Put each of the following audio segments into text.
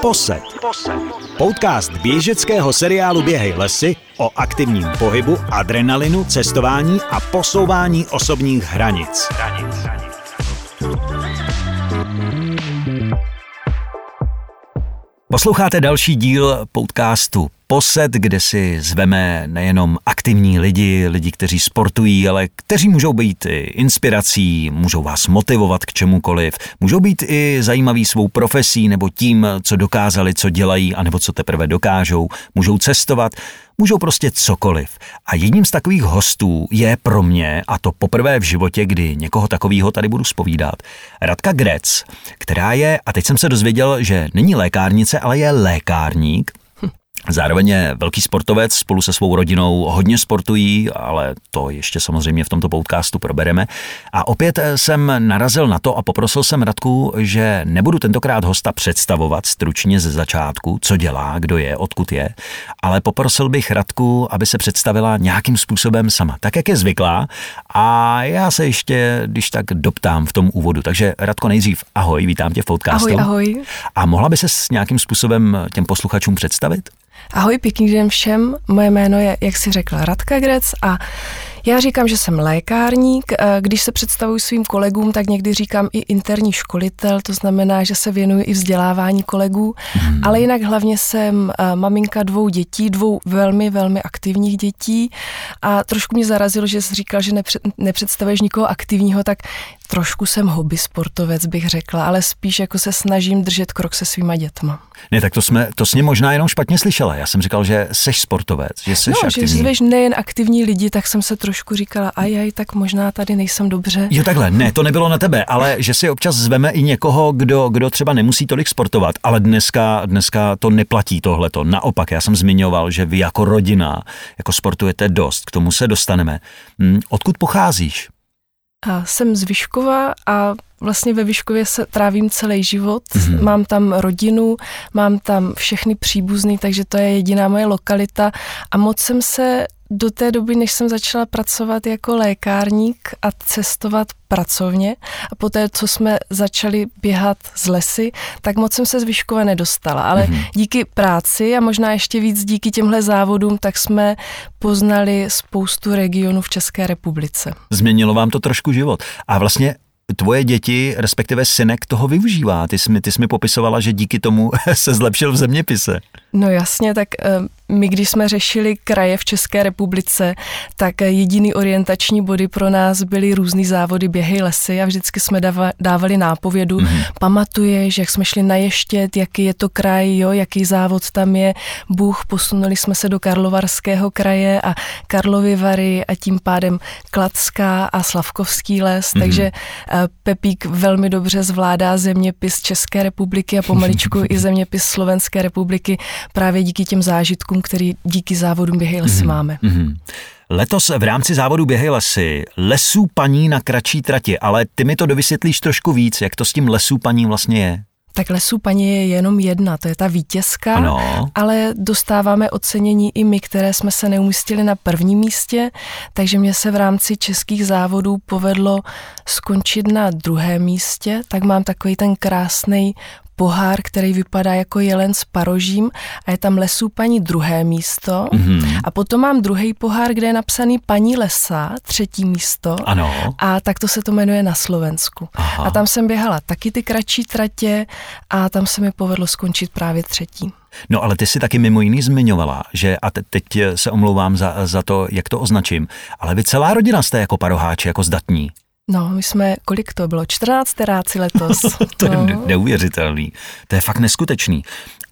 Posed. Podcast běžeckého seriálu Běhej lesy o aktivním pohybu, adrenalinu, cestování a posouvání osobních hranic. Posloucháte další díl podcastu Posed, kde si zveme nejenom aktivní lidi, lidi, kteří sportují, ale kteří můžou být i inspirací, můžou vás motivovat k čemukoliv, můžou být i zajímaví svou profesí nebo tím, co dokázali, co dělají, anebo co teprve dokážou, můžou cestovat, můžou prostě cokoliv. A jedním z takových hostů je pro mě, a to poprvé v životě, kdy někoho takového tady budu spovídat, Radka Grec, která je, a teď jsem se dozvěděl, že není lékárnice, ale je lékárník, Zároveň je velký sportovec, spolu se svou rodinou hodně sportují, ale to ještě samozřejmě v tomto podcastu probereme. A opět jsem narazil na to a poprosil jsem Radku, že nebudu tentokrát hosta představovat stručně ze začátku, co dělá, kdo je, odkud je, ale poprosil bych Radku, aby se představila nějakým způsobem sama, tak jak je zvyklá. A já se ještě, když tak doptám v tom úvodu. Takže Radko, nejdřív ahoj, vítám tě v podcastu. Ahoj, ahoj. A mohla by se s nějakým způsobem těm posluchačům představit? Ahoj, pěkný den všem. Moje jméno je, jak si řekla, Radka Grec a já říkám, že jsem lékárník. Když se představuji svým kolegům, tak někdy říkám i interní školitel, to znamená, že se věnuji i vzdělávání kolegů, hmm. ale jinak hlavně jsem eh, maminka dvou dětí, dvou velmi, velmi aktivních dětí a trošku mě zarazilo, že jsi říkal, že nepřed, nepředstavuješ nikoho aktivního, tak trošku jsem hobby sportovec, bych řekla, ale spíš jako se snažím držet krok se svýma dětma. Ne, tak to jsme, to jsi možná jenom špatně slyšela. Já jsem říkal, že seš sportovec, že jsi no, aktivní. že zveš nejen aktivní lidi, tak jsem se trošku říkala, ajaj, tak možná tady nejsem dobře. Jo, takhle, ne, to nebylo na tebe, ale že si občas zveme i někoho, kdo, kdo třeba nemusí tolik sportovat, ale dneska, dneska to neplatí tohleto. Naopak, já jsem zmiňoval, že vy jako rodina, jako sportujete dost, k tomu se dostaneme. Hm, odkud pocházíš? A jsem z Vyškova a vlastně ve Vyškově se trávím celý život. Mm-hmm. Mám tam rodinu, mám tam všechny příbuzný, takže to je jediná moje lokalita a moc jsem se do té doby, než jsem začala pracovat jako lékárník a cestovat pracovně a poté, co jsme začali běhat z lesy, tak moc jsem se z Vyškova nedostala. Ale mm-hmm. díky práci a možná ještě víc díky těmhle závodům, tak jsme poznali spoustu regionů v České republice. Změnilo vám to trošku život. A vlastně tvoje děti, respektive synek, toho využívá. Ty jsi, mi, ty jsi mi popisovala, že díky tomu se zlepšil v zeměpise. No jasně, tak eh, my když jsme řešili kraje v České republice, tak jediný orientační body pro nás byly různý závody běhy lesy a vždycky jsme dávali nápovědu. Mm-hmm. Pamatuješ, jak jsme šli na Ještět, jaký je to kraj, jo, jaký závod tam je. Bůh, posunuli jsme se do Karlovarského kraje a Karlovy Vary a tím pádem Kladská a Slavkovský les, mm-hmm. takže eh, Pepík velmi dobře zvládá zeměpis České republiky a pomaličku i zeměpis Slovenské republiky právě díky těm zážitkům, který díky závodům Běhej lesy mm-hmm. máme. Mm-hmm. Letos v rámci závodu Běhej lesy lesů paní na kratší trati, ale ty mi to dovysvětlíš trošku víc, jak to s tím lesů paní vlastně je. Tak lesů paní je jenom jedna, to je ta vítězka, ano. ale dostáváme ocenění i my, které jsme se neumístili na prvním místě, takže mě se v rámci českých závodů povedlo skončit na druhém místě, tak mám takový ten krásný pohár, který vypadá jako jelen s parožím a je tam lesů paní druhé místo. Mm-hmm. A potom mám druhý pohár, kde je napsaný paní lesa, třetí místo. Ano. A tak to se to jmenuje na Slovensku. Aha. A tam jsem běhala taky ty kratší tratě a tam se mi povedlo skončit právě třetí. No ale ty si taky mimo jiný zmiňovala, že a te, teď se omlouvám za, za to, jak to označím, ale vy celá rodina jste jako paroháči, jako zdatní. No, my jsme, kolik to bylo? 14 teráci letos. to no. je neuvěřitelný. To je fakt neskutečný.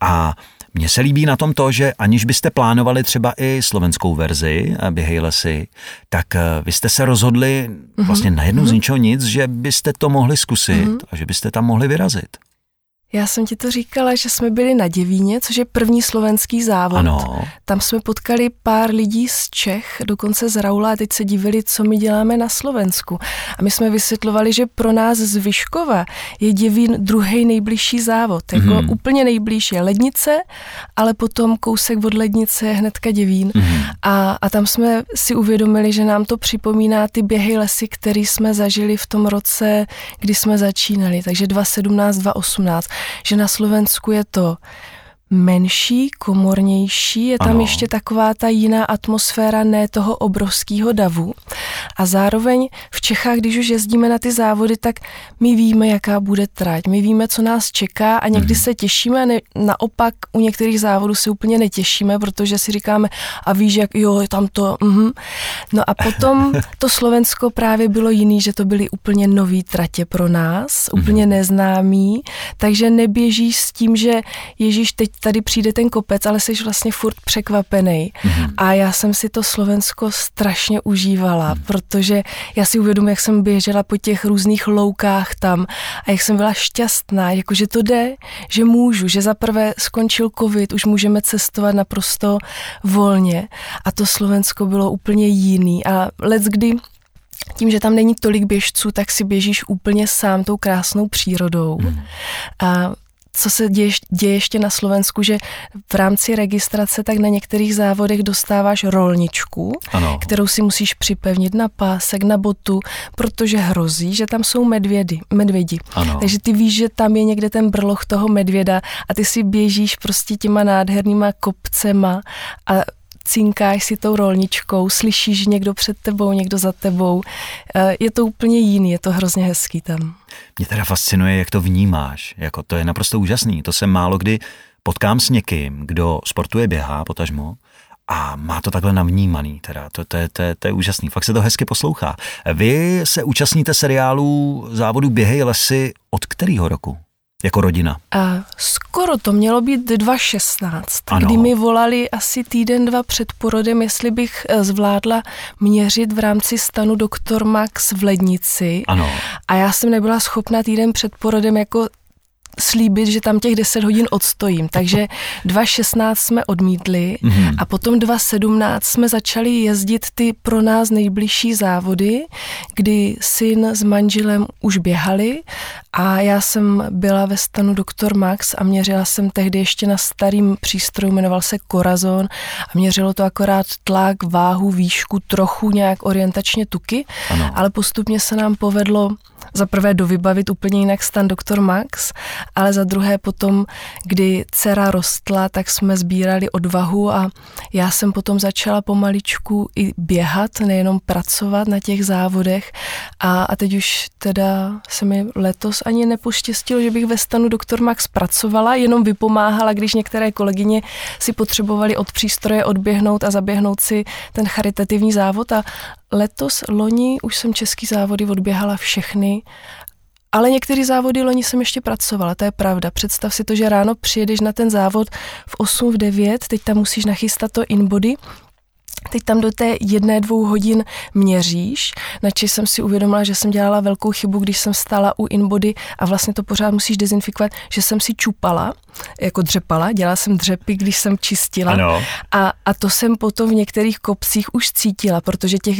A mně se líbí na tom to, že aniž byste plánovali třeba i slovenskou verzi eh, Běhej lesy, tak eh, vy jste se rozhodli mm-hmm. vlastně najednou mm-hmm. z mhm. ničeho nic, že byste to mohli zkusit mm-hmm. a že byste tam mohli vyrazit. Já jsem ti to říkala, že jsme byli na Děvíně, což je první slovenský závod. Ano. Tam jsme potkali pár lidí z Čech, dokonce z Raula a teď se divili, co my děláme na Slovensku. A my jsme vysvětlovali, že pro nás z Vyškova je Děvín druhý nejbližší závod. Jako mm-hmm. úplně nejblíž je Lednice, ale potom kousek od Lednice je hnedka Děvín. Mm-hmm. A, a tam jsme si uvědomili, že nám to připomíná ty běhy lesy, které jsme zažili v tom roce, kdy jsme začínali. Takže 2017, 2018 že na Slovensku je to menší, komornější, je tam ano. ještě taková ta jiná atmosféra ne toho obrovského davu. A zároveň v Čechách, když už jezdíme na ty závody, tak my víme, jaká bude trať, my víme, co nás čeká a někdy mm. se těšíme, ne, naopak u některých závodů se úplně netěšíme, protože si říkáme, a víš, jak jo, tam to, mm No a potom to Slovensko právě bylo jiný, že to byly úplně nový tratě pro nás, úplně mm. neznámý, takže neběžíš s tím, že Ježíš teď tady přijde ten kopec, ale jsi vlastně furt překvapený. Mm-hmm. A já jsem si to Slovensko strašně užívala, mm. protože já si uvědomuji, jak jsem běžela po těch různých loukách tam a jak jsem byla šťastná, jako že to jde, že můžu, že za prvé skončil covid, už můžeme cestovat naprosto volně a to Slovensko bylo úplně jiný a let kdy tím, že tam není tolik běžců, tak si běžíš úplně sám tou krásnou přírodou. Mm. A co se děje, děje ještě na Slovensku, že v rámci registrace tak na některých závodech dostáváš rolničku, ano. kterou si musíš připevnit na pásek, na botu, protože hrozí, že tam jsou medvědy, medvědi. Ano. Takže ty víš, že tam je někde ten brloch toho medvěda a ty si běžíš prostě těma nádhernýma kopcema a cinkáš si tou rolničkou, slyšíš někdo před tebou, někdo za tebou. Eh, je to úplně jiný, je to hrozně hezký tam. Mě teda fascinuje, jak to vnímáš. Jako to je naprosto úžasný. To se málo kdy potkám s někým, kdo sportuje, běhá, potažmo, a má to takhle navnímaný, teda. To, to, to, to je úžasný, fakt se to hezky poslouchá. Vy se účastníte seriálu závodu Běhej lesy od kterého roku? Jako rodina? A skoro to mělo být 2016, ano. kdy mi volali asi týden, dva před porodem, jestli bych eh, zvládla měřit v rámci stanu doktor Max v Lednici. Ano. A já jsem nebyla schopna týden před porodem jako slíbit, že tam těch 10 hodin odstojím. Takže 2.16 jsme odmítli mm-hmm. a potom 2.17 jsme začali jezdit ty pro nás nejbližší závody, kdy syn s manželem už běhali a já jsem byla ve stanu Dr. Max a měřila jsem tehdy ještě na starým přístroju, jmenoval se Corazon a měřilo to akorát tlak, váhu, výšku, trochu nějak orientačně tuky, ano. ale postupně se nám povedlo za prvé dovybavit úplně jinak stan Dr. Max, ale za druhé potom, kdy dcera rostla, tak jsme sbírali odvahu a já jsem potom začala pomaličku i běhat, nejenom pracovat na těch závodech a, a teď už teda se mi letos ani nepoštěstilo, že bych ve stanu Dr. Max pracovala, jenom vypomáhala, když některé kolegyně si potřebovali od přístroje odběhnout a zaběhnout si ten charitativní závod a letos, loni už jsem český závody odběhala všechny ale některé závody loni jsem ještě pracovala, to je pravda. Představ si to, že ráno přijedeš na ten závod v 8, v 9, teď tam musíš nachystat to inbody, Teď tam do té jedné, dvou hodin měříš, načež jsem si uvědomila, že jsem dělala velkou chybu, když jsem stála u inbody a vlastně to pořád musíš dezinfikovat, že jsem si čupala, jako dřepala, dělala jsem dřepy, když jsem čistila ano. A, a to jsem potom v některých kopcích už cítila, protože těch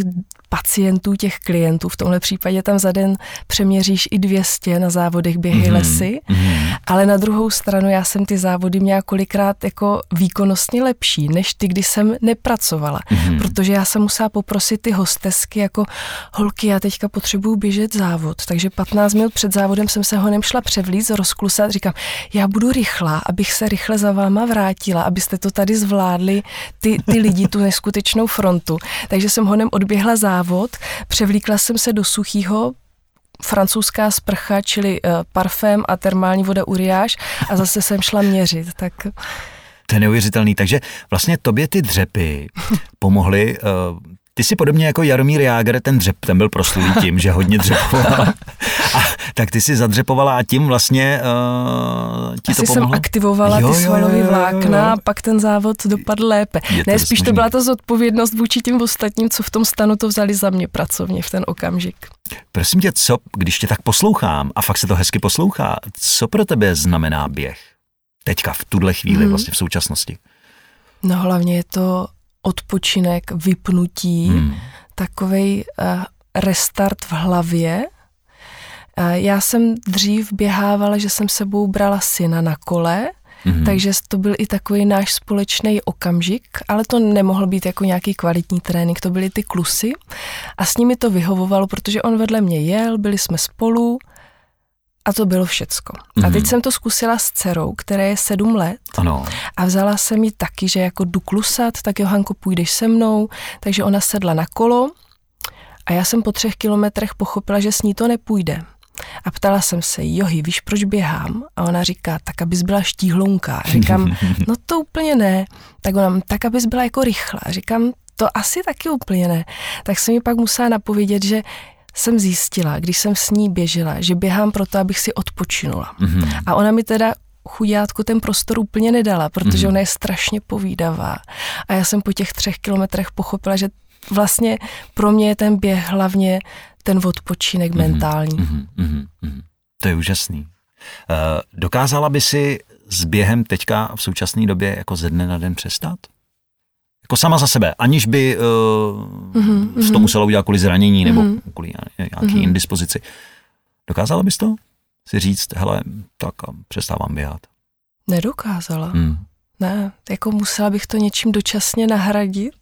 pacientů, těch klientů. V tomhle případě tam za den přeměříš i 200 na závodech běhy mm-hmm. lesy, mm-hmm. ale na druhou stranu já jsem ty závody měla kolikrát jako výkonnostně lepší, než ty, kdy jsem nepracovala, mm-hmm. Protože já jsem musela poprosit ty hostesky jako holky, já teďka potřebuju běžet závod, takže 15 minut před závodem jsem se honem šla převlít, rozklusat, říkám, já budu rychlá, abych se rychle za váma vrátila, abyste to tady zvládli, ty, ty lidi, tu neskutečnou frontu. Takže jsem honem odběhla závod převlíkla jsem se do suchého, francouzská sprcha, čili uh, parfém a termální voda Uriáš a zase jsem šla měřit, tak... To je neuvěřitelný, takže vlastně tobě ty dřepy pomohly uh, ty si podobně jako Jaromír Jágr, ten dřep, ten byl proslulý tím, že hodně dřepoval. A tak ty si zadřepovala a tím vlastně uh, ti Asi to pomohlo? jsem aktivovala jo, ty svalové vlákna a pak ten závod dopadl lépe. Je ne, spíš to byla ta zodpovědnost vůči těm ostatním, co v tom stanu to vzali za mě pracovně v ten okamžik. Prosím tě, co, když tě tak poslouchám a fakt se to hezky poslouchá, co pro tebe znamená běh? Teďka, v tuhle chvíli, hmm. vlastně v současnosti. No hlavně je to odpočinek, vypnutí, hmm. takový uh, eh, restart v hlavě. Uh, já jsem dřív běhávala, že jsem sebou brala syna na kole, Mm-hmm. Takže to byl i takový náš společný okamžik, ale to nemohl být jako nějaký kvalitní trénink, to byly ty klusy a s nimi to vyhovovalo, protože on vedle mě jel, byli jsme spolu a to bylo všecko. Mm-hmm. A teď mhm. jsem to zkusila s dcerou, které je sedm let. Ano. A vzala jsem ji taky, že jako jdu klusat, tak Johanko, půjdeš se mnou. Takže ona sedla na kolo a já jsem po třech kilometrech pochopila, že s ní to nepůjde. A ptala jsem se, Johy, víš, proč běhám? A ona říká, tak abys byla štíhlunká. A říkám, no to úplně ne. Tak ona, tak abys byla jako rychlá. A říkám, to asi taky úplně ne. Tak jsem mi pak musela napovědět, že jsem zjistila, když jsem s ní běžela, že běhám proto, abych si odpočinula. Mm-hmm. A ona mi teda chudátko ten prostor úplně nedala, protože mm-hmm. ona je strašně povídavá. A já jsem po těch třech kilometrech pochopila, že vlastně pro mě je ten běh hlavně ten odpočinek mm-hmm. mentální. Mm-hmm. Mm-hmm. To je úžasný. Uh, dokázala by si s během teďka v současné době jako ze dne na den přestat? Jako sama za sebe, aniž by uh, mm-hmm. to musela udělat kvůli zranění nebo mm-hmm. kvůli nějaký mm-hmm. indispozici. Dokázala bys to? Si říct, hele, tak přestávám běhat. Nedokázala. Mm. Ne, jako musela bych to něčím dočasně nahradit.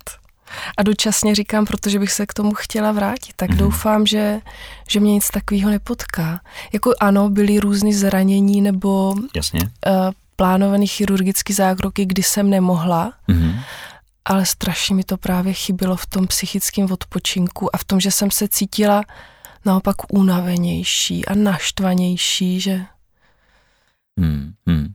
A dočasně říkám, protože bych se k tomu chtěla vrátit, tak mm-hmm. doufám, že, že mě nic takového nepotká. Jako ano, byly různé zranění nebo Jasně. Uh, plánované chirurgické zákroky, kdy jsem nemohla, mm-hmm ale strašně mi to právě chybilo v tom psychickém odpočinku a v tom, že jsem se cítila naopak unavenější a naštvanější, že... Hmm, hmm.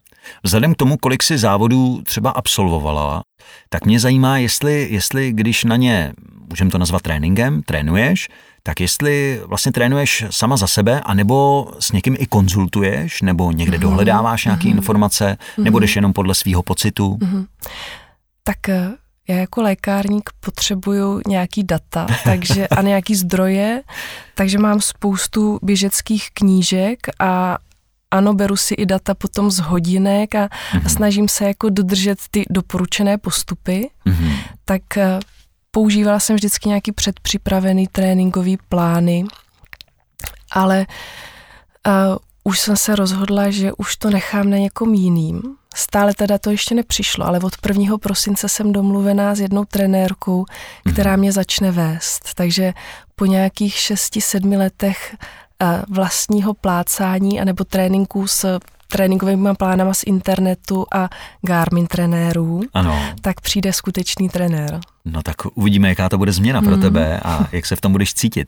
Vzhledem k tomu, kolik si závodů třeba absolvovala, tak mě zajímá, jestli, jestli když na ně, můžeme to nazvat tréninkem, trénuješ, tak jestli vlastně trénuješ sama za sebe, anebo s někým i konzultuješ, nebo někde mm-hmm. dohledáváš nějaké mm-hmm. informace, nebo mm-hmm. jdeš jenom podle svého pocitu? Mm-hmm. Tak eh, já jako lékárník potřebuju nějaký data takže, a nějaký zdroje, takže mám spoustu běžeckých knížek a ano, beru si i data potom z hodinek a, mm-hmm. a mhm. snažím se jako dodržet ty doporučené postupy, mm-hmm. tak eh, používala jsem vždycky nějaký předpřipravený tréninkový plány, ale uh, už jsem se rozhodla, že už to nechám na někom jiným, Stále teda to ještě nepřišlo, ale od 1. prosince jsem domluvená s jednou trenérkou, která mhm. mě začne vést. Takže po nějakých 6-7 letech eh, vlastního plácání anebo tréninků s tréninkovými plánama z internetu a Garmin trenérů, ano. tak přijde skutečný trenér. No tak uvidíme, jaká to bude změna pro hmm. tebe a jak se v tom budeš cítit.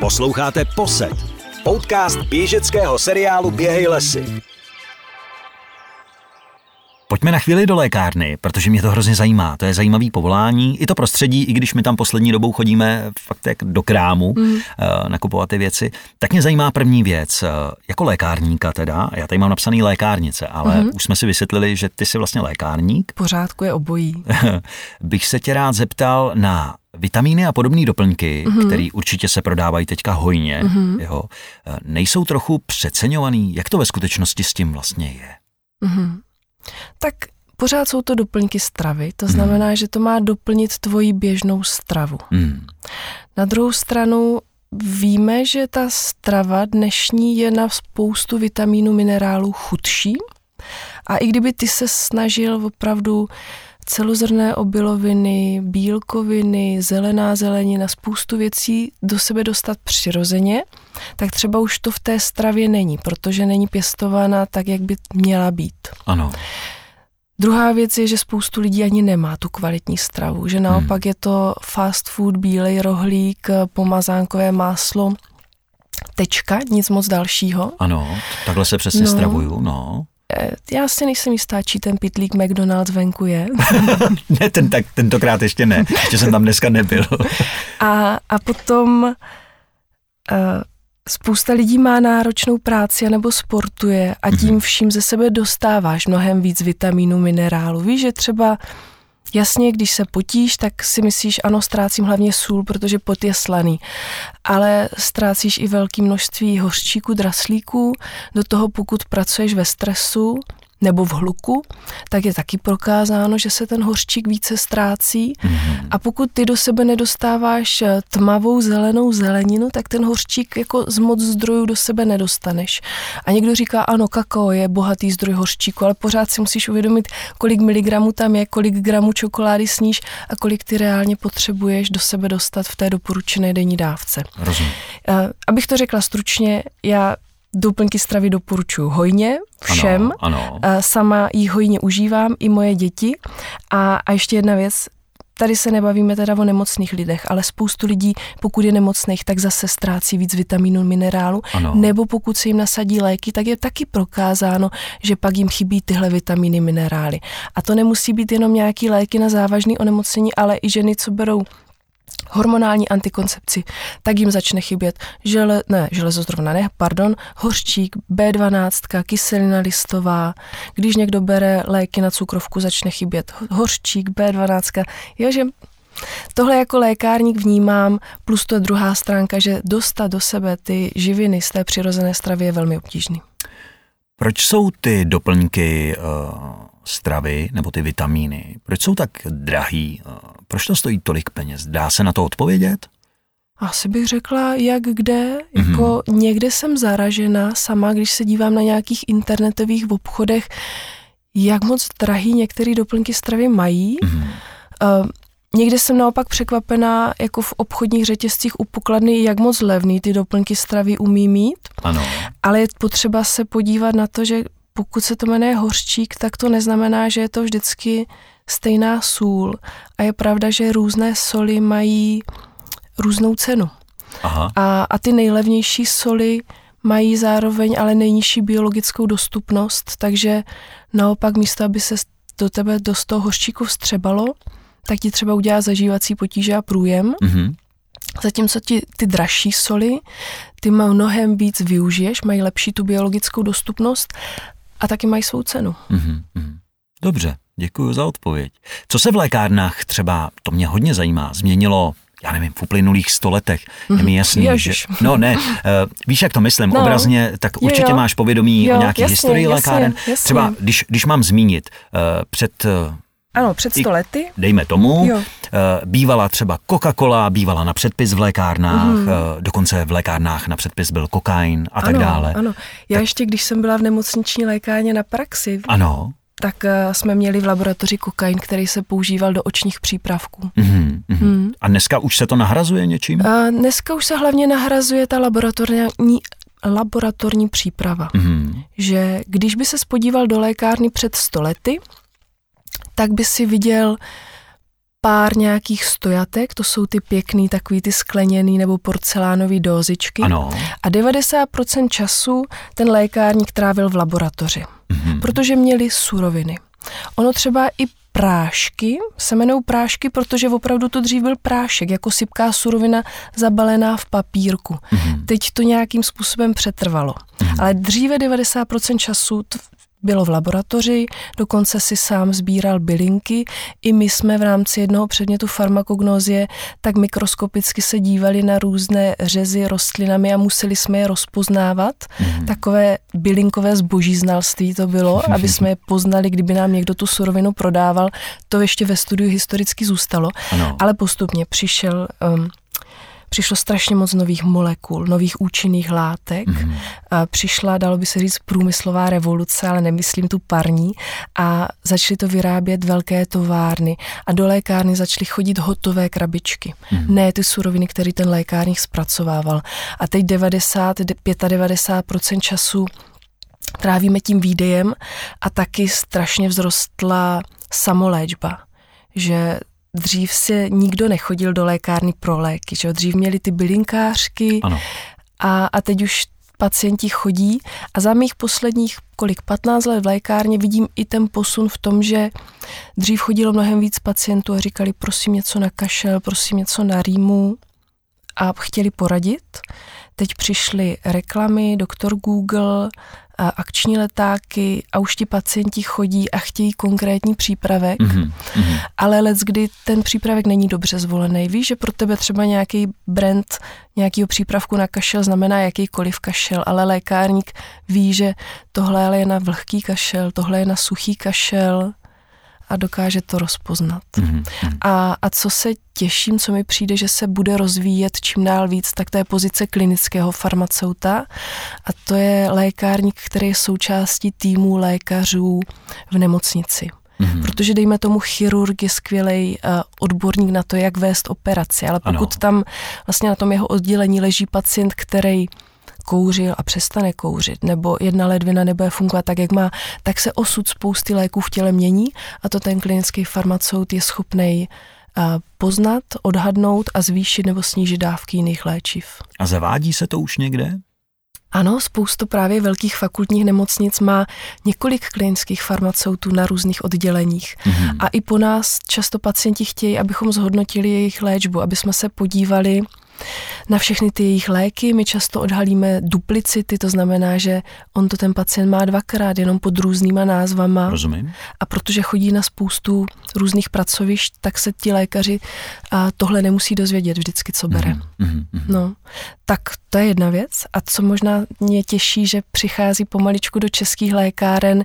Posloucháte Poset podcast běžeckého seriálu Běhej lesy. Pojďme na chvíli do lékárny, protože mě to hrozně zajímá. To je zajímavý povolání. I to prostředí, i když my tam poslední dobou chodíme fakt jak do krámu mm. uh, nakupovat ty věci, tak mě zajímá první věc. Uh, jako lékárníka teda, já tady mám napsaný lékárnice, ale mm. už jsme si vysvětlili, že ty jsi vlastně lékárník. Pořádku je obojí. Bych se tě rád zeptal na vitamíny a podobné doplňky, mm-hmm. které určitě se prodávají teďka hojně, mm-hmm. jo, eh, nejsou trochu přeceňovaný? Jak to ve skutečnosti s tím vlastně je? Mm-hmm. Tak pořád jsou to doplňky stravy, to znamená, mm. že to má doplnit tvoji běžnou stravu. Mm. Na druhou stranu víme, že ta strava dnešní je na spoustu vitamínů, minerálů chudší a i kdyby ty se snažil opravdu celozrné obiloviny, bílkoviny, zelená zelenina, spoustu věcí do sebe dostat přirozeně, tak třeba už to v té stravě není, protože není pěstována tak, jak by měla být. Ano. Druhá věc je, že spoustu lidí ani nemá tu kvalitní stravu, že naopak hmm. je to fast food, bílej rohlík, pomazánkové máslo, tečka, nic moc dalšího. Ano, takhle se přesně no. stravuju, no. Eh, já si nejsem jistá, či ten pitlík McDonald's venku je. ne, ten, tak, tentokrát ještě ne. Ještě jsem tam dneska nebyl. a, a potom uh, spousta lidí má náročnou práci nebo sportuje a tím mhm. vším ze sebe dostáváš mnohem víc vitamínů, minerálu. Víš, že třeba Jasně, když se potíš, tak si myslíš, ano, ztrácím hlavně sůl, protože pot je slaný. Ale ztrácíš i velké množství hořčíků, draslíků, do toho pokud pracuješ ve stresu, nebo v hluku, tak je taky prokázáno, že se ten hořčík více ztrácí. Mm-hmm. A pokud ty do sebe nedostáváš eh, tmavou zelenou zeleninu, tak ten hořčík jako z moc zdrojů do sebe nedostaneš. A někdo říká, ano, kakao je bohatý zdroj hořčíku, ale pořád si musíš uvědomit, kolik miligramů tam je, kolik gramů čokolády sníš a kolik ty reálně potřebuješ do sebe dostat v té doporučené denní dávce. Rozumím. Eh, abych to řekla stručně, já Doplňky stravy doporučuji hojně všem. Ano, ano. Sama ji hojně užívám, i moje děti. A, a ještě jedna věc, tady se nebavíme teda o nemocných lidech, ale spoustu lidí, pokud je nemocných, tak zase ztrácí víc vitamínů, minerálu, ano. nebo pokud se jim nasadí léky, tak je taky prokázáno, že pak jim chybí tyhle vitamíny, minerály. A to nemusí být jenom nějaký léky na závažné onemocnění, ale i ženy, co berou hormonální antikoncepci, tak jim začne chybět žele, ne, železozrovna, ne, pardon, hořčík, B12, kyselina listová. Když někdo bere léky na cukrovku, začne chybět hořčík, B12. Jo, že Tohle jako lékárník vnímám, plus to je druhá stránka, že dostat do sebe ty živiny z té přirozené stravy je velmi obtížný. Proč jsou ty doplňky uh stravy nebo ty vitamíny, proč jsou tak drahý? Proč to stojí tolik peněz? Dá se na to odpovědět? Asi bych řekla, jak kde. Mm-hmm. Jako někde jsem zaražena sama, když se dívám na nějakých internetových obchodech, jak moc drahý některé doplňky stravy mají. Mm-hmm. Uh, Někde jsem naopak překvapená, jako v obchodních řetězcích u pokladny, jak moc levný ty doplňky stravy umí mít. Ano. Ale je potřeba se podívat na to, že pokud se to jmenuje hořčík, tak to neznamená, že je to vždycky stejná sůl. A je pravda, že různé soli mají různou cenu. Aha. A, a ty nejlevnější soli mají zároveň ale nejnižší biologickou dostupnost, takže naopak místo, aby se do tebe do toho hořčíku vstřebalo, tak ti třeba udělá zažívací potíže a průjem. Mm-hmm. Zatímco ti ty dražší soli, ty mnohem víc využiješ, mají lepší tu biologickou dostupnost a taky mají svou cenu. Mm-hmm. Dobře, děkuji za odpověď. Co se v lékárnách třeba, to mě hodně zajímá, změnilo já nevím, v uplynulých stoletech. Je mi mhm. jasný, Ježiš. že... No ne, uh, víš, jak to myslím, no. obrazně, tak jo, určitě jo. máš povědomí jo, o nějaké historii jasně, lékáren. Jasně. Třeba, když, když mám zmínit, uh, před uh, ano, před sto lety. Dejme tomu. Jo. Bývala třeba Coca-Cola, bývala na předpis v lékárnách, mm. dokonce v lékárnách na předpis byl kokain a ano, tak dále. Ano, já tak... ještě, když jsem byla v nemocniční lékárně na praxi, ano. Tak uh, jsme měli v laboratoři kokain, který se používal do očních přípravků. Mm, mm. A dneska už se to nahrazuje něčím? Uh, dneska už se hlavně nahrazuje ta laboratorní laboratorní příprava. Mm. Že když by se spodíval do lékárny před stolety, tak by si viděl pár nějakých stojatek, to jsou ty pěkný, takový ty skleněný nebo porcelánový dózičky. Ano. A 90% času ten lékárník trávil v laboratoři, mm-hmm. protože měli suroviny. Ono třeba i prášky se jmenou prášky, protože opravdu to dřív byl prášek, jako sypká surovina zabalená v papírku. Mm-hmm. Teď to nějakým způsobem přetrvalo. Mm-hmm. Ale dříve 90% času bylo v laboratoři, dokonce si sám sbíral bylinky. I my jsme v rámci jednoho předmětu farmakognozie tak mikroskopicky se dívali na různé řezy rostlinami a museli jsme je rozpoznávat. Mm-hmm. Takové bylinkové zboží znalství to bylo, aby jsme je poznali, kdyby nám někdo tu surovinu prodával. To ještě ve studiu historicky zůstalo. Ano. Ale postupně přišel um, přišlo strašně moc nových molekul, nových účinných látek. Mm-hmm. Přišla, dalo by se říct, průmyslová revoluce, ale nemyslím tu parní. A začaly to vyrábět velké továrny a do lékárny začaly chodit hotové krabičky. Mm-hmm. Ne ty suroviny, které ten lékárník zpracovával. A teď 90, 95% času trávíme tím výdejem a taky strašně vzrostla samoléčba že dřív se nikdo nechodil do lékárny pro léky, že dřív měli ty bylinkářky ano. A, a teď už pacienti chodí a za mých posledních kolik 15 let v lékárně vidím i ten posun v tom, že dřív chodilo mnohem víc pacientů a říkali prosím něco na kašel, prosím něco na rýmu a chtěli poradit. Teď přišly reklamy, doktor Google, akční letáky a už ti pacienti chodí a chtějí konkrétní přípravek, mm-hmm. ale let, kdy ten přípravek není dobře zvolený. Víš, že pro tebe třeba nějaký brand nějakého přípravku na kašel znamená jakýkoliv kašel, ale lékárník ví, že tohle je na vlhký kašel, tohle je na suchý kašel, a dokáže to rozpoznat. Mm-hmm. A, a co se těším, co mi přijde, že se bude rozvíjet čím dál víc, tak to je pozice klinického farmaceuta a to je lékárník, který je součástí týmu lékařů v nemocnici. Mm-hmm. Protože dejme tomu chirurg je skvělý uh, odborník na to, jak vést operaci, ale pokud ano. tam vlastně na tom jeho oddělení leží pacient, který kouřil a přestane kouřit, nebo jedna ledvina nebude fungovat tak, jak má, tak se osud spousty léků v těle mění a to ten klinický farmaceut je schopný poznat, odhadnout a zvýšit nebo snížit dávky jiných léčiv. A zavádí se to už někde? Ano, spoustu právě velkých fakultních nemocnic má několik klinických farmaceutů na různých odděleních. Mm-hmm. A i po nás často pacienti chtějí, abychom zhodnotili jejich léčbu, aby jsme se podívali, na všechny ty jejich léky. My často odhalíme duplicity, to znamená, že on to ten pacient má dvakrát, jenom pod různýma názvama. Rozumím. A protože chodí na spoustu různých pracovišť, tak se ti lékaři a tohle nemusí dozvědět vždycky, co bere. Mm-hmm. No, tak to je jedna věc. A co možná mě těší, že přichází pomaličku do českých lékáren,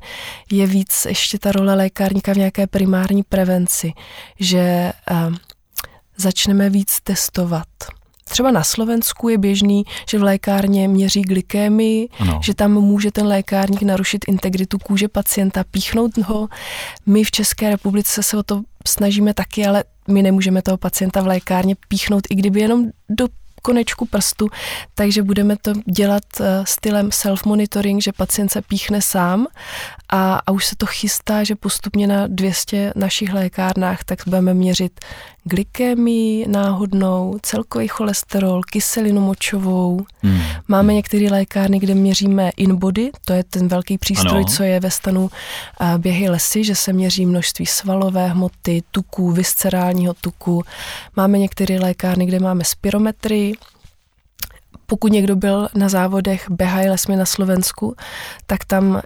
je víc ještě ta role lékárníka v nějaké primární prevenci, že uh, začneme víc testovat Třeba na Slovensku je běžný, že v lékárně měří glykémii, ano. že tam může ten lékárník narušit integritu kůže pacienta, píchnout ho. My v České republice se o to snažíme taky, ale my nemůžeme toho pacienta v lékárně píchnout, i kdyby jenom do konečku prstu, takže budeme to dělat uh, stylem self-monitoring, že pacient se píchne sám a, a už se to chystá, že postupně na 200 našich lékárnách tak budeme měřit glykémii náhodnou, celkový cholesterol, kyselinu močovou. Hmm. Máme některé lékárny, kde měříme inbody, to je ten velký přístroj, ano. co je ve stanu uh, běhy lesy, že se měří množství svalové hmoty, tuků, viscerálního tuku. Máme některé lékárny, kde máme spirometry, pokud někdo byl na závodech Behaj Lesmy na Slovensku, tak tam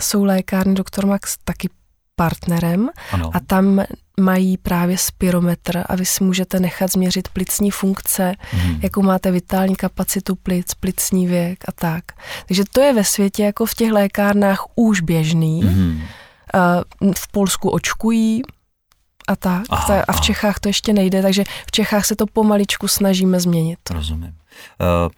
jsou lékárny Dr. Max taky partnerem ano. a tam mají právě spirometr a vy si můžete nechat změřit plicní funkce, hmm. jakou máte vitální kapacitu plic, plicní věk a tak. Takže to je ve světě jako v těch lékárnách už běžný. Hmm. V Polsku očkují, a tak. Aha, a v Čechách to ještě nejde, takže v Čechách se to pomaličku snažíme změnit. Rozumím. Uh,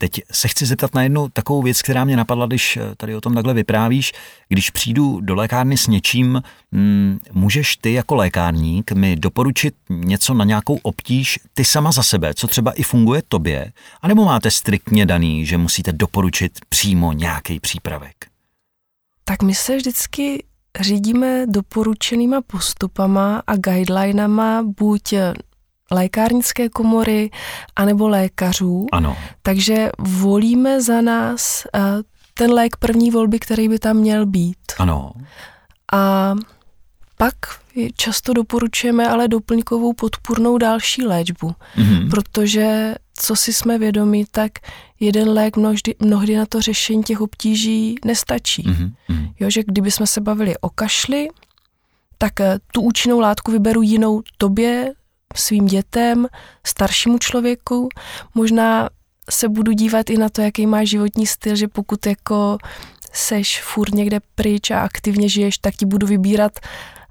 Teď se chci zeptat na jednu takovou věc, která mě napadla, když eh, tady o tom takhle vyprávíš. Když přijdu do lékárny s něčím, mm, můžeš ty jako lékárník mi doporučit něco na nějakou obtíž ty sama za sebe, co třeba i funguje tobě, anebo máte striktně daný, že musíte doporučit přímo nějaký přípravek? Tak my se vždycky řídíme doporučenýma postupama a guidelinama buď lékárnické komory anebo lékařů. Ano. Takže volíme za nás uh, ten lék první volby, který by tam měl být. Ano. A pak často doporučujeme ale doplňkovou podpůrnou další léčbu, mm-hmm. protože co si jsme vědomi, tak jeden lék mnohdy, mnohdy na to řešení těch obtíží nestačí. Mm-hmm. Jo, že kdyby jsme se bavili o kašli, tak eh, tu účinnou látku vyberu jinou tobě, svým dětem, staršímu člověku. Možná se budu dívat i na to, jaký má životní styl, že pokud jako seš furt někde pryč a aktivně žiješ, tak ti budu vybírat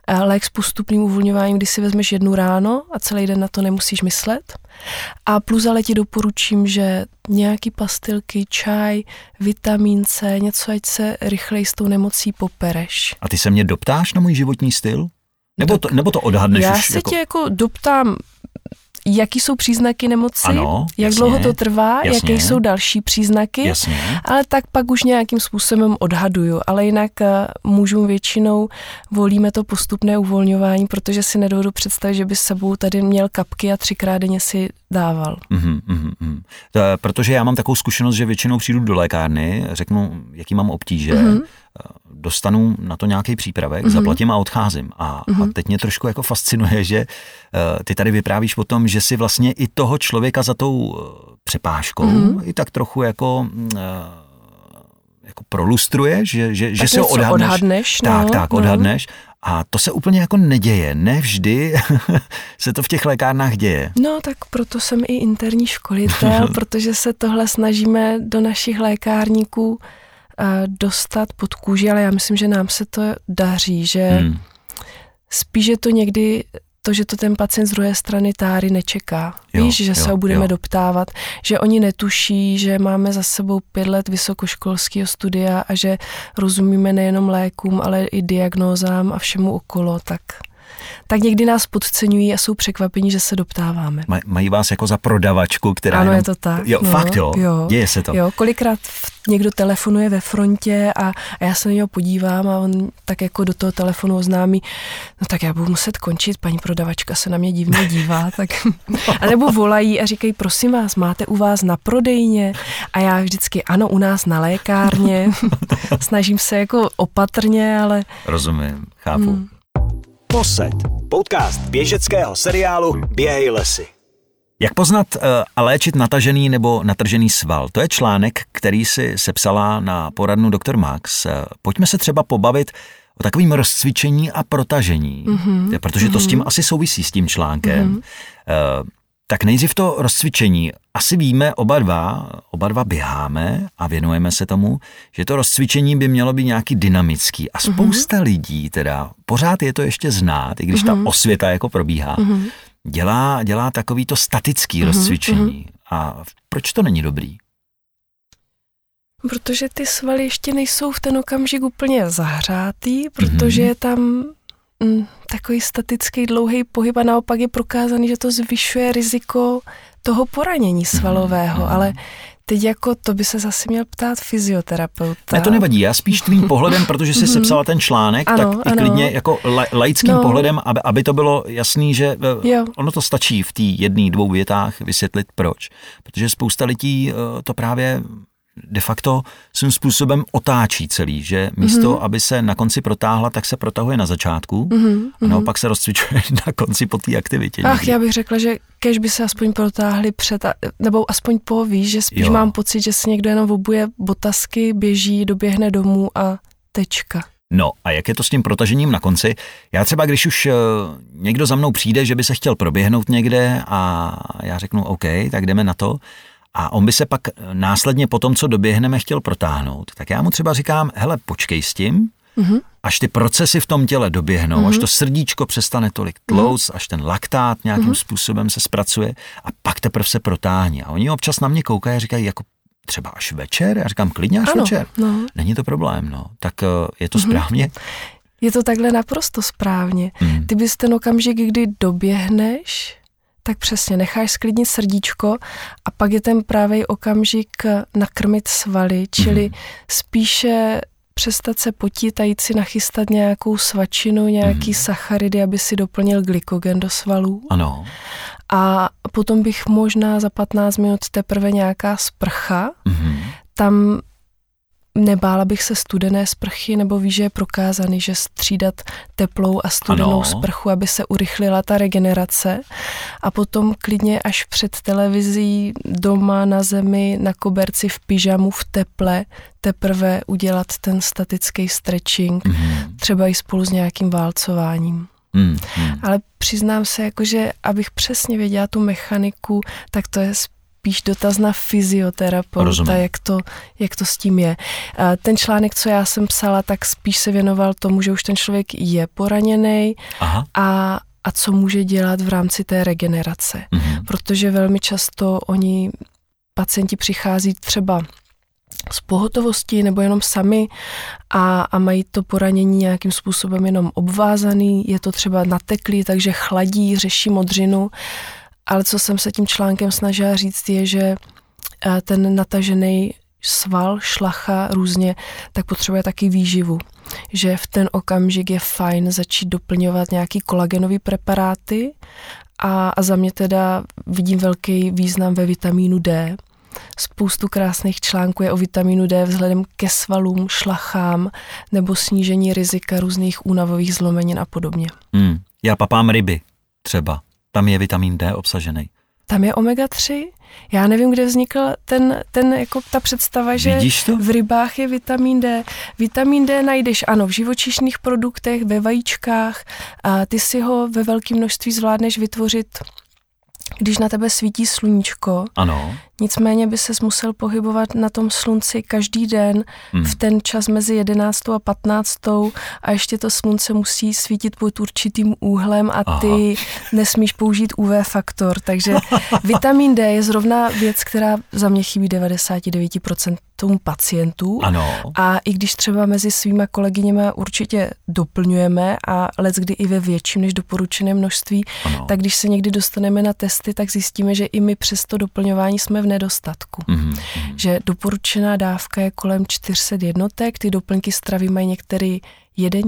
eh, lék s postupným uvolňováním, kdy si vezmeš jednu ráno a celý den na to nemusíš myslet. A plus ale ti doporučím, že nějaký pastilky, čaj, vitamin C, něco, ať se rychleji s tou nemocí popereš. A ty se mě doptáš na můj životní styl? Nebo to, nebo to odhadneš Já už se jako... tě jako doptám jaký jsou příznaky nemoci, ano, jak jasně, dlouho to trvá, jasně. jaké jsou další příznaky, Jasně. ale tak pak už nějakým způsobem odhaduju. Ale jinak eh, mužům většinou volíme to postupné uvolňování, protože si nedovedu představit, že by s sebou tady měl kapky a třikrát denně si dával. Mm-hmm, mm-hmm. To, protože já mám takovou zkušenost, že většinou přijdu do lékárny, řeknu, jaký mám obtíže, mm-hmm. Dostanu na to nějaký přípravek, mm-hmm. zaplatím a odcházím. A, mm-hmm. a teď mě trošku jako fascinuje, že uh, ty tady vyprávíš o tom, že si vlastně i toho člověka za tou uh, přepážkou mm-hmm. i tak trochu jako... Uh, jako prolustruje, že, že, že se ho odhadneš. odhadneš tak, no, tak, no. odhadneš. A to se úplně jako neděje. Ne vždy se to v těch lékárnách děje. No tak proto jsem i interní školitel, protože se tohle snažíme do našich lékárníků dostat pod kůži, ale já myslím, že nám se to daří, že hmm. spíš je to někdy to, že to ten pacient z druhé strany táry nečeká. Jo, Víš, že jo, se ho budeme jo. doptávat, že oni netuší, že máme za sebou pět let vysokoškolského studia a že rozumíme nejenom lékům, ale i diagnózám a všemu okolo, tak tak někdy nás podceňují a jsou překvapení, že se doptáváme. Maj, mají vás jako za prodavačku, která Ano, jenom... je to tak. Jo, no, fakt jo? jo. Děje se to. Jo, kolikrát někdo telefonuje ve frontě a, a já se na něho podívám a on tak jako do toho telefonu oznámí, no tak já budu muset končit, paní prodavačka se na mě divně dívá, tak a nebo volají a říkají, prosím vás, máte u vás na prodejně a já vždycky, ano, u nás na lékárně, snažím se jako opatrně, ale... Rozumím, chápu. Hmm. Posed. Podcast běžeckého seriálu Běhej lesy. Jak poznat uh, a léčit natažený nebo natržený sval? To je článek, který si sepsala na poradnu Dr. Max. Uh, pojďme se třeba pobavit o takovým rozcvičení a protažení, mm-hmm. protože to mm-hmm. s tím asi souvisí s tím článkem. Mm-hmm. Tak nejdřív to rozcvičení. Asi víme oba dva, oba dva běháme a věnujeme se tomu, že to rozcvičení by mělo být nějaký dynamický. A spousta mm-hmm. lidí teda, pořád je to ještě znát, i když mm-hmm. ta osvěta jako probíhá, mm-hmm. dělá, dělá takový to statický mm-hmm. rozcvičení. A proč to není dobrý? Protože ty svaly ještě nejsou v ten okamžik úplně zahřátý, protože mm-hmm. je tam mm, takový statický dlouhý pohyb a naopak je prokázaný, že to zvyšuje riziko toho poranění svalového, mm-hmm. ale teď jako to by se zase měl ptát fyzioterapeuta. Ne, to nevadí, já spíš tvým pohledem, protože jsi sepsala ten článek, ano, tak i ano. klidně jako la, laickým no. pohledem, aby, aby to bylo jasný, že jo. ono to stačí v té jedné, dvou větách vysvětlit proč. Protože spousta lidí to právě de facto svým způsobem otáčí celý, že místo, mm-hmm. aby se na konci protáhla, tak se protahuje na začátku mm-hmm. a naopak se rozcvičuje na konci po té aktivitě. Ach, někdy. já bych řekla, že kež by se aspoň protáhli před, a, nebo aspoň po, víš, že spíš jo. mám pocit, že si někdo jenom obuje botasky, běží, doběhne domů a tečka. No a jak je to s tím protažením na konci? Já třeba, když už uh, někdo za mnou přijde, že by se chtěl proběhnout někde a já řeknu OK, tak jdeme na to, a on by se pak následně po tom, co doběhneme, chtěl protáhnout, tak já mu třeba říkám, hele, počkej s tím, mm-hmm. až ty procesy v tom těle doběhnou, mm-hmm. až to srdíčko přestane tolik tlouc, mm-hmm. až ten laktát nějakým mm-hmm. způsobem se zpracuje a pak teprve se protáhne. A oni občas na mě koukají a říkají, jako třeba až večer? Já říkám, klidně až ano, večer. No. Není to problém, no. Tak je to mm-hmm. správně? Je to takhle naprosto správně. Mm. Ty bys ten okamžik, kdy doběhneš, tak přesně, necháš sklidnit srdíčko a pak je ten právě okamžik nakrmit svaly, čili mm. spíše přestat se potit a jít si nachystat nějakou svačinu, nějaký mm. sacharidy, aby si doplnil glykogen do svalů. Ano. A potom bych možná za 15 minut teprve nějaká sprcha. Mm. Tam nebála bych se studené sprchy, nebo víš, že je prokázaný, že střídat teplou a studenou ano. sprchu, aby se urychlila ta regenerace a potom klidně až před televizí doma na zemi, na koberci v pyžamu v teple teprve udělat ten statický stretching, mm-hmm. třeba i spolu s nějakým válcováním. Mm, mm. Ale přiznám se, jakože abych přesně věděla tu mechaniku, tak to je spíš dotaz na fyzioterapeuta, jak to, jak to s tím je. Ten článek, co já jsem psala, tak spíš se věnoval tomu, že už ten člověk je poraněný a, a co může dělat v rámci té regenerace. Mm-hmm. Protože velmi často oni, pacienti přichází třeba z pohotovosti nebo jenom sami a, a mají to poranění nějakým způsobem jenom obvázaný, je to třeba nateklý, takže chladí, řeší modřinu ale co jsem se tím článkem snažila říct, je, že eh, ten natažený sval, šlacha různě, tak potřebuje taky výživu. Že v ten okamžik je fajn začít doplňovat nějaký kolagenové preparáty a, a za mě teda vidím velký význam ve vitamínu D. Spoustu krásných článků je o vitamínu D vzhledem ke svalům, šlachám nebo snížení rizika různých únavových zlomenin a podobně. Hmm. Já papám ryby třeba. Tam je vitamin D obsažený. Tam je omega-3? Já nevím, kde vznikl ten, ten jako ta představa, že v rybách je vitamin D. Vitamin D najdeš, ano, v živočišných produktech, ve vajíčkách a ty si ho ve velkém množství zvládneš vytvořit když na tebe svítí sluníčko, ano. Nicméně by ses musel pohybovat na tom slunci každý den hmm. v ten čas mezi 11. a 15. a ještě to slunce musí svítit pod určitým úhlem a ty Aha. nesmíš použít UV faktor, takže vitamin D je zrovna věc, která za mě chybí 99% tomu pacientů. Ano. A i když třeba mezi svýma kolegyněmi určitě doplňujeme a let kdy i ve větším než doporučené množství, ano. tak když se někdy dostaneme na testy, tak zjistíme, že i my přes to doplňování jsme v nedostatku. Mm-hmm. Že doporučená dávka je kolem 400 jednotek, ty doplňky stravy mají některý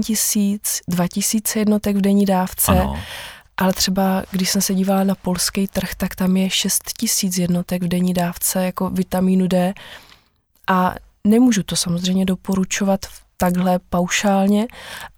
1000, 2000 jednotek v denní dávce. Ano. Ale třeba, když jsem se dívala na polský trh, tak tam je 6 tisíc jednotek v denní dávce jako vitamínu D a nemůžu to samozřejmě doporučovat takhle paušálně,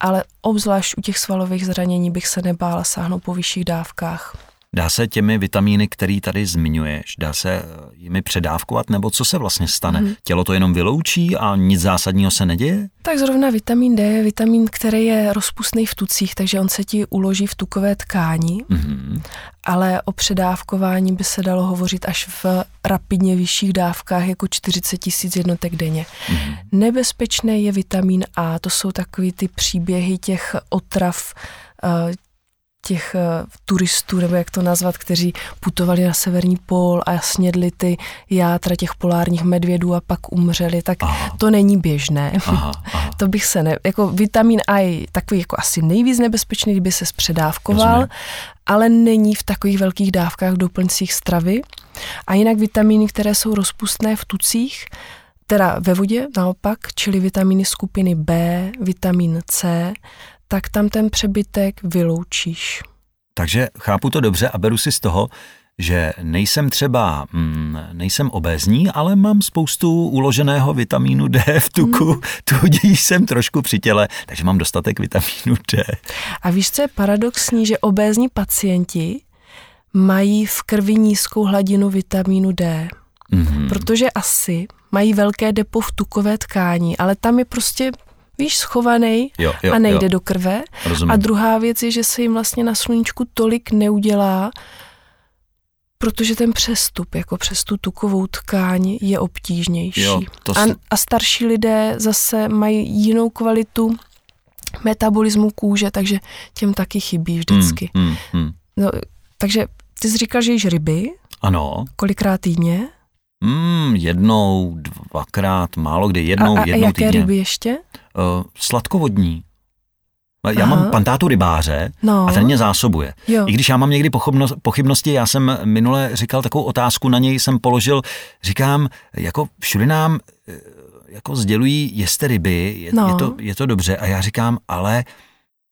ale obzvlášť u těch svalových zranění bych se nebála sáhnout po vyšších dávkách. Dá se těmi vitamíny, který tady zmiňuješ, dá se jimi předávkovat, nebo co se vlastně stane? Mm. Tělo to jenom vyloučí a nic zásadního se neděje? Tak zrovna vitamin D je vitamin, který je rozpustný v tucích, takže on se ti uloží v tukové tkání, mm. ale o předávkování by se dalo hovořit až v rapidně vyšších dávkách, jako 40 tisíc jednotek denně. Mm. Nebezpečný je vitamin A, to jsou takový ty příběhy těch otrav, eh, těch uh, turistů, nebo jak to nazvat, kteří putovali na severní pól a snědli ty játra těch polárních medvědů a pak umřeli, tak aha. to není běžné. Aha, aha. to bych se ne... Jako vitamin A je takový jako asi nejvíc nebezpečný, kdyby se zpředávkoval, Rozumím. ale není v takových velkých dávkách doplňcích stravy. A jinak vitamíny, které jsou rozpustné v tucích, teda ve vodě naopak, čili vitamíny skupiny B, vitamin C, tak tam ten přebytek vyloučíš. Takže chápu to dobře a beru si z toho, že nejsem třeba, mm, nejsem obézní, ale mám spoustu uloženého vitamínu D v tuku, mm. tudíž jsem trošku při těle, takže mám dostatek vitamínu D. A víš, co je paradoxní, že obézní pacienti mají v krvi nízkou hladinu vitamínu D, mm-hmm. protože asi mají velké depo v tukové tkání, ale tam je prostě víš, schovaný a nejde jo. do krve. Rozumím. A druhá věc je, že se jim vlastně na sluníčku tolik neudělá, protože ten přestup, jako přes tu tukovou tkáň, je obtížnější. Jo, to a, a starší lidé zase mají jinou kvalitu metabolismu kůže, takže těm taky chybí vždycky. Hmm, hmm, hmm. No, takže ty jsi říkal, že jíš ryby. Ano. Kolikrát týdně? Hmm, jednou, dvakrát, málo kdy, jednou, a, a, jednou a jaké týdně. ryby ještě? uh, sladkovodní. Já Aha. mám pantátu rybáře no. a ten mě zásobuje. Jo. I když já mám někdy pochybnosti, já jsem minule říkal takovou otázku, na něj jsem položil, říkám, jako všude nám eh, jako sdělují, jeste ryby, je, no. je, to, je to dobře a já říkám, ale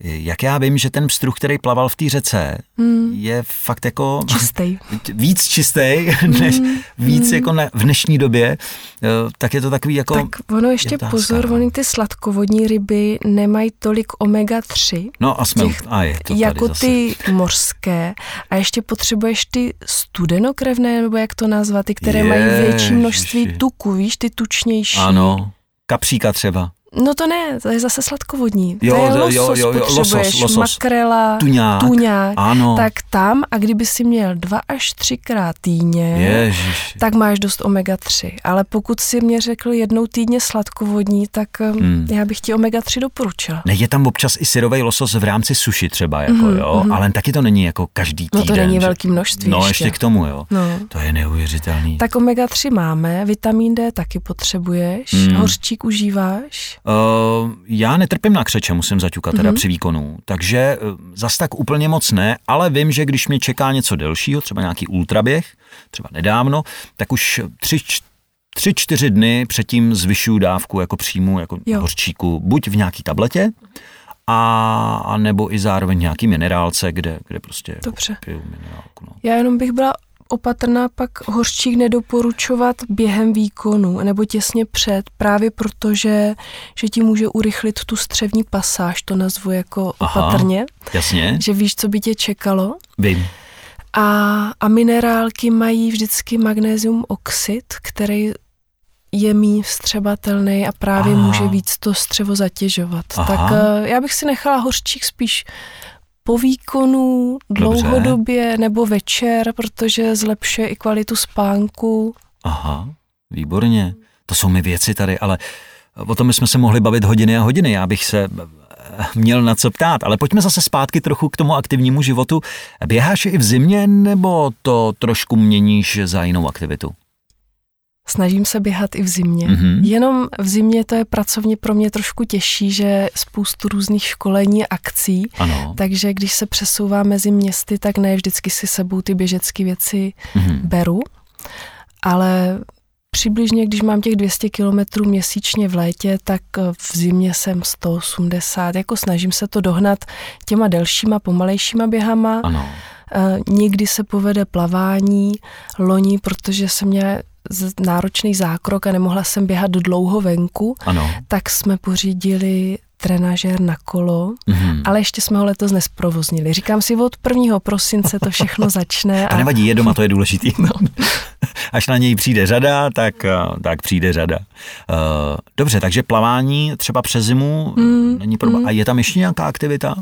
jak já vím, že ten pstruh, který plaval v té řece, hmm. je fakt jako... Čistý. Víc čistý, než hmm. víc hmm. jako ne, v dnešní době, eh, tak je to takový jako... Tak ono ještě pozor, no. oni ty sladkovodní ryby nemají tolik omega-3. No a jsme... Těch, a je to jako zase. ty mořské. A ještě potřebuješ ty studenokrevné, nebo jak to nazvat, ty, které Ježiši. mají větší množství tuku, víš, ty tučnější. Ano, kapříka třeba. No to ne, to je zase sladkovodní. Jo, to je losos, jo, jo, jo, losos, losos. makrela, tuňák, tuňák, ano. tak tam a kdyby si měl dva až třikrát týdně, Ježiš. tak máš dost omega-3. Ale pokud si mě řekl jednou týdně sladkovodní, tak um, hmm. já bych ti omega-3 doporučila. Ne, je tam občas i syrový losos v rámci suši třeba, jako, mm, jo, mm. ale taky to není jako každý týden. No to není velký množství No ještě. ještě k tomu, jo. No. To je neuvěřitelný. Tak omega-3 máme, vitamin D taky potřebuješ, mm. hořčík užíváš? Uh, já netrpím na křeče, musím zaťukat teda Mhm. při výkonu, takže uh, zas tak úplně moc ne, ale vím, že když mě čeká něco delšího, třeba nějaký ultraběh, třeba nedávno, tak už tři, tři, čtyři dny předtím zvyšuju dávku jako příjmu, jako Jo. hořčíku, buď v nějaký tabletě, a, a nebo i zároveň nějaký minerálce, kde, kde prostě jako Dobře. piju minerálku. No. Já jenom bych byla opatrná pak hořčík nedoporučovat během výkonu nebo těsně před, právě protože že ti může urychlit tu střevní pasáž, to nazvu jako Aha. opatrně, Jasně, že víš, co by tě čekalo. vím. A, a minerálky mají vždycky magnézium oxid, který je méně vstřebatelný a právě Aha. může víc to střevo zatěžovat. Aha. Tak eh, já bych si nechala hořčík spíš po výkonu, Dobře. dlouhodobě nebo večer, protože zlepšuje i kvalitu spánku. Aha, výborně. To jsou mi věci tady, ale o tom jsme se mohli bavit hodiny a hodiny. Já bych se eh, měl na co ptát, ale pojďme zase zpátky trochu k tomu aktivnímu životu. Běháš i v zimě, nebo to trošku měníš za jinou aktivitu? Snažím se běhat i v zimě. Mhm. Jenom v zimě to je pracovně pro mě trošku těžší, že spoustu různých školení a akcí, Ano. takže když se přesouvám mezi městy, tak ne vždycky si sebou ty běžecké věci Mhm. beru, ale přibližně, když mám těch 200 kilometrů měsíčně v létě, tak v zimě jsem 180, jako snažím se to dohnat těma delšíma, pomalejšíma běhama. Ano. Eh, Někdy se povede plavání, loni, protože jsem měla náročný zákrok a nemohla jsem běhat dlouho venku, Ano. tak jsme pořídili trenažér na kolo, Mhm. ale ještě jsme ho letos nesprovoznili. Říkám si, od 1. prosince to všechno začne. To nevadí, je doma, to je důležitý. No. Až na něj přijde řada, tak, eh, tak přijde řada. Eh, Dobře, takže plavání třeba přes zimu Mm, není problém. mm. A je tam ještě nějaká aktivita?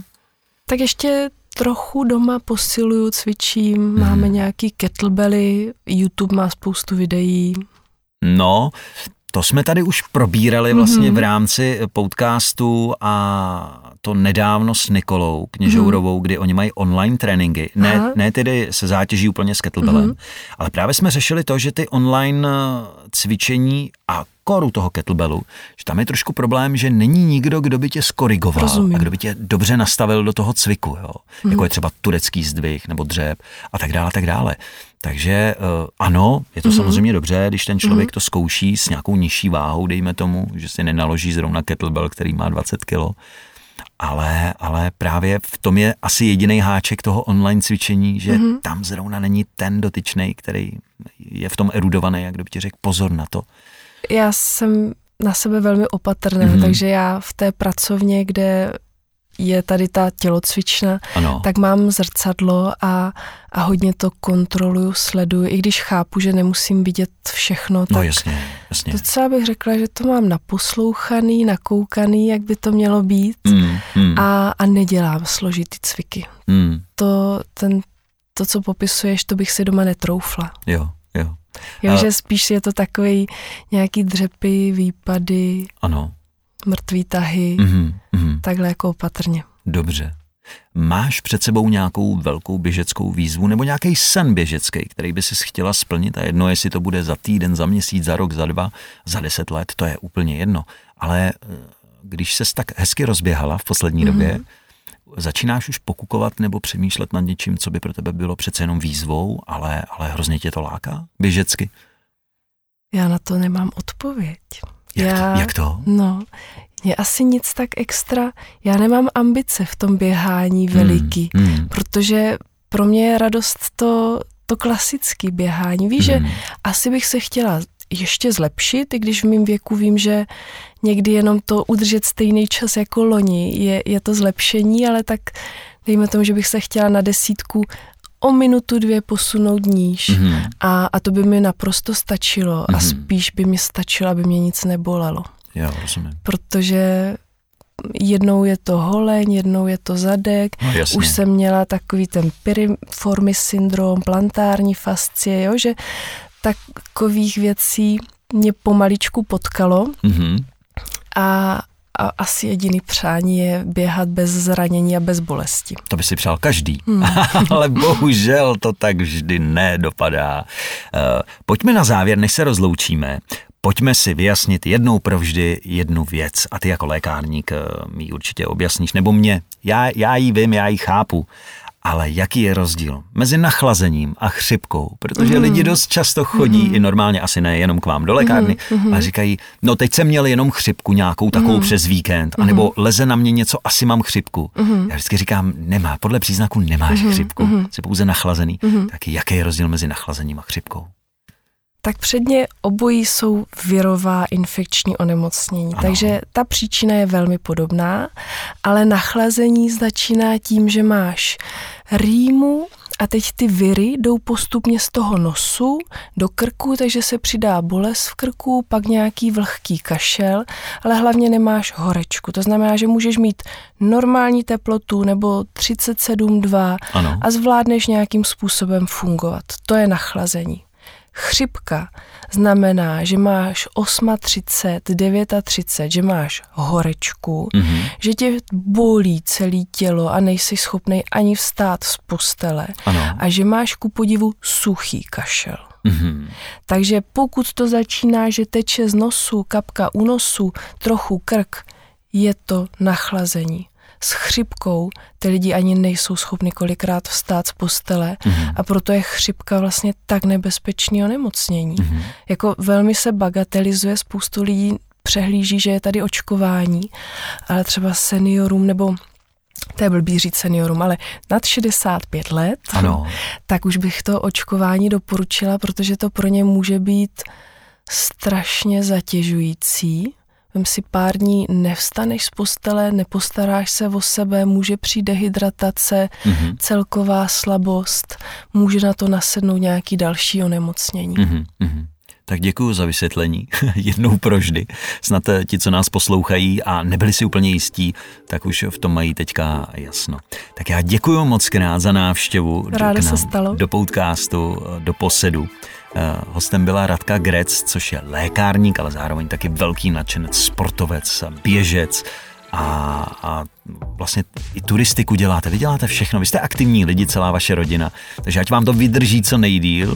Tak ještě trochu doma posiluju, cvičím, máme nějaký kettlebelly, YouTube má spoustu videí. No, to jsme tady už probírali vlastně Mhm. v rámci podcastu a to nedávno s Nikolou Kněžourovou, kdy oni mají online tréninky. Ne, Aha. ne tedy se zátěží úplně s kettlebellem, Mhm. ale právě jsme řešili to, že ty online eh, cvičení a koru toho kettlebellu, že tam je trošku problém, že není nikdo, kdo by tě skorigoval Rozumím. a kdo by tě dobře nastavil do toho cviku, jo? jako je třeba turecký zdvih nebo dřeb a tak dále, a tak dále. Takže uh, ano, je to Mhm. samozřejmě dobře, když ten člověk to zkouší s nějakou nižší váhou, dejme tomu, že si nenaloží zrovna kettlebell, který má 20 kg. Ale, ale právě v tom je asi jediný háček toho online cvičení, že Mhm. tam zrovna není ten dotyčný, který je v tom erudovaný, jak kdo by ti řekl pozor na to. Já jsem na sebe velmi opatrná, Mhm. takže já v té pracovně, kde je tady ta tělocvična, Ano, tak mám zrcadlo a, a hodně to kontroluju, sleduju, i když chápu, že nemusím vidět všechno, no tak jasně, jasně. docela bych řekla, že to mám naposlouchaný, nakoukaný, jak by to mělo být Mm, mm, a, a nedělám složitý cviky. mm, To, ten, to, co popisuješ, to bych si doma netroufla. jo, jo, Jo, A- že spíš je to takový nějaký dřepy, výpady, ano. mrtvý tahy, Mm, mm. takhle jako opatrně. Dobře. Máš před sebou nějakou velkou běžeckou výzvu nebo nějaký sen běžecký, který by si chtěla splnit a jedno, jestli to bude za týden, za měsíc, za rok, za dva, za deset let, to je úplně jedno. Ale eh, když ses tak hezky rozběhala v poslední mm-hmm. době, začínáš už pokukovat nebo přemýšlet nad něčím, co by pro tebe bylo přece jenom výzvou, ale, ale hrozně tě to láká běžecky? Já na to nemám odpověď. Jak, Já- to, jak to? No, je asi nic tak extra. Já nemám ambice v tom běhání veliký, Hmm, hmm, protože pro mě je radost to, to klasické běhání. Víš, že hmm. asi bych se chtěla ještě zlepšit, i když v mém věku vím, že někdy jenom to udržet stejný čas jako loni je, je to zlepšení, ale tak dejme tomu, že bych se chtěla na desítku o minutu, dvě posunout níž. Mhm. A, a to by mi naprosto stačilo a Mhm. spíš by mi stačilo, aby mě nic nebolelo. Jo, rozumím. Protože jednou je to holeň, jednou je to zadek, No, jasně. už jsem měla takový ten piriformis syndrom, plantární fascie, jo, že takových věcí mě pomaličku potkalo Mhm. a, a asi jediný přání je běhat bez zranění a bez bolesti. To by si přál každý, ale bohužel to tak vždy nedopadá. Eh, Pojďme na závěr, než se rozloučíme. Pojďme si vyjasnit jednou provždy jednu věc a ty jako lékárník eh, mi určitě objasníš, nebo mě, já, já ji vím, já ji chápu, ale jaký je rozdíl mezi nachlazením a chřipkou? Protože mm. lidi dost často chodí, mm. i normálně asi ne jenom k vám do lékárny, mm. a říkají, no teď jsem měl jenom chřipku nějakou takovou mm. přes víkend, mm. anebo leze na mě něco, asi mám chřipku. Mm. Já vždycky říkám, nemá, podle příznaku nemáš mm. chřipku, mm. jsi pouze nachlazený. Mm. Tak jaký je rozdíl mezi nachlazením a chřipkou? Tak předně obojí jsou virová infekční onemocnění, ano. takže ta příčina je velmi podobná, ale nachlazení začíná tím, že máš rýmu a teď ty viry jdou postupně z toho nosu do krku, takže se přidá bolest v krku, pak nějaký vlhký kašel, ale hlavně nemáš horečku. To znamená, že můžeš mít normální teplotu nebo 37,2 a zvládneš nějakým způsobem fungovat. To je nachlazení. Chřipka znamená, že máš 38, 39, že máš horečku, mm-hmm. že tě bolí celé tělo a nejsi schopný ani vstát z postele ano. a že máš ku podivu suchý kašel. Mm-hmm. Takže pokud to začíná, že teče z nosu, kapka u nosu, trochu krk, je to nachlazení s chřipkou ty lidi ani nejsou schopni kolikrát vstát z postele mm-hmm. a proto je chřipka vlastně tak nebezpečný onemocnění. Mm-hmm. Jako velmi se bagatelizuje, spoustu lidí přehlíží, že je tady očkování, ale třeba seniorům nebo to je blbý říct seniorům, ale nad 65 let, ano. tak už bych to očkování doporučila, protože to pro ně může být strašně zatěžující Vem si pár dní, nevstaneš z postele, nepostaráš se o sebe, může přijít dehydratace, mm-hmm. celková slabost, může na to nasednout nějaký další onemocnění. Mm-hmm. Tak děkuji za vysvětlení, jednou proždy. Snad eh, ti, co nás poslouchají a nebyli si úplně jistí, tak už v tom mají teďka jasno. Tak já děkuji moc krát za návštěvu Ráda se stalo. do podcastu, do posedu. Eh, hostem byla Radka Grec, což je lékárník, ale zároveň taky velký nadšenec, sportovec, běžec a, a vlastně i turistiku děláte, vy děláte všechno, vy jste aktivní lidi, celá vaše rodina, takže ať vám to vydrží co nejdíl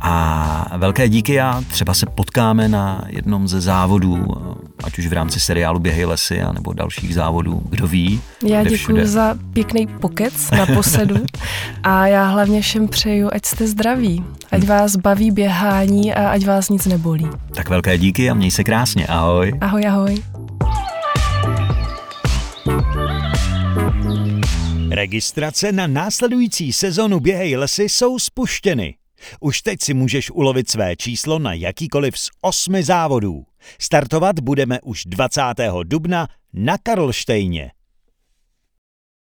a velké díky a třeba se potkáme na jednom ze závodů, ať už v rámci seriálu Běhej lesy, a nebo dalších závodů, kdo ví. Já děkuji za pěkný pokec na posedu a já hlavně všem přeju, ať jste zdraví, ať vás baví běhání a ať vás nic nebolí. Tak velké díky a měj se krásně, ahoj. Ahoj, ahoj. Registrace na následující sezonu Běhej lesy jsou spuštěny. Už teď si můžeš ulovit své číslo na jakýkoliv z osmi závodů. Startovat budeme už 20. dubna na Karlštejně.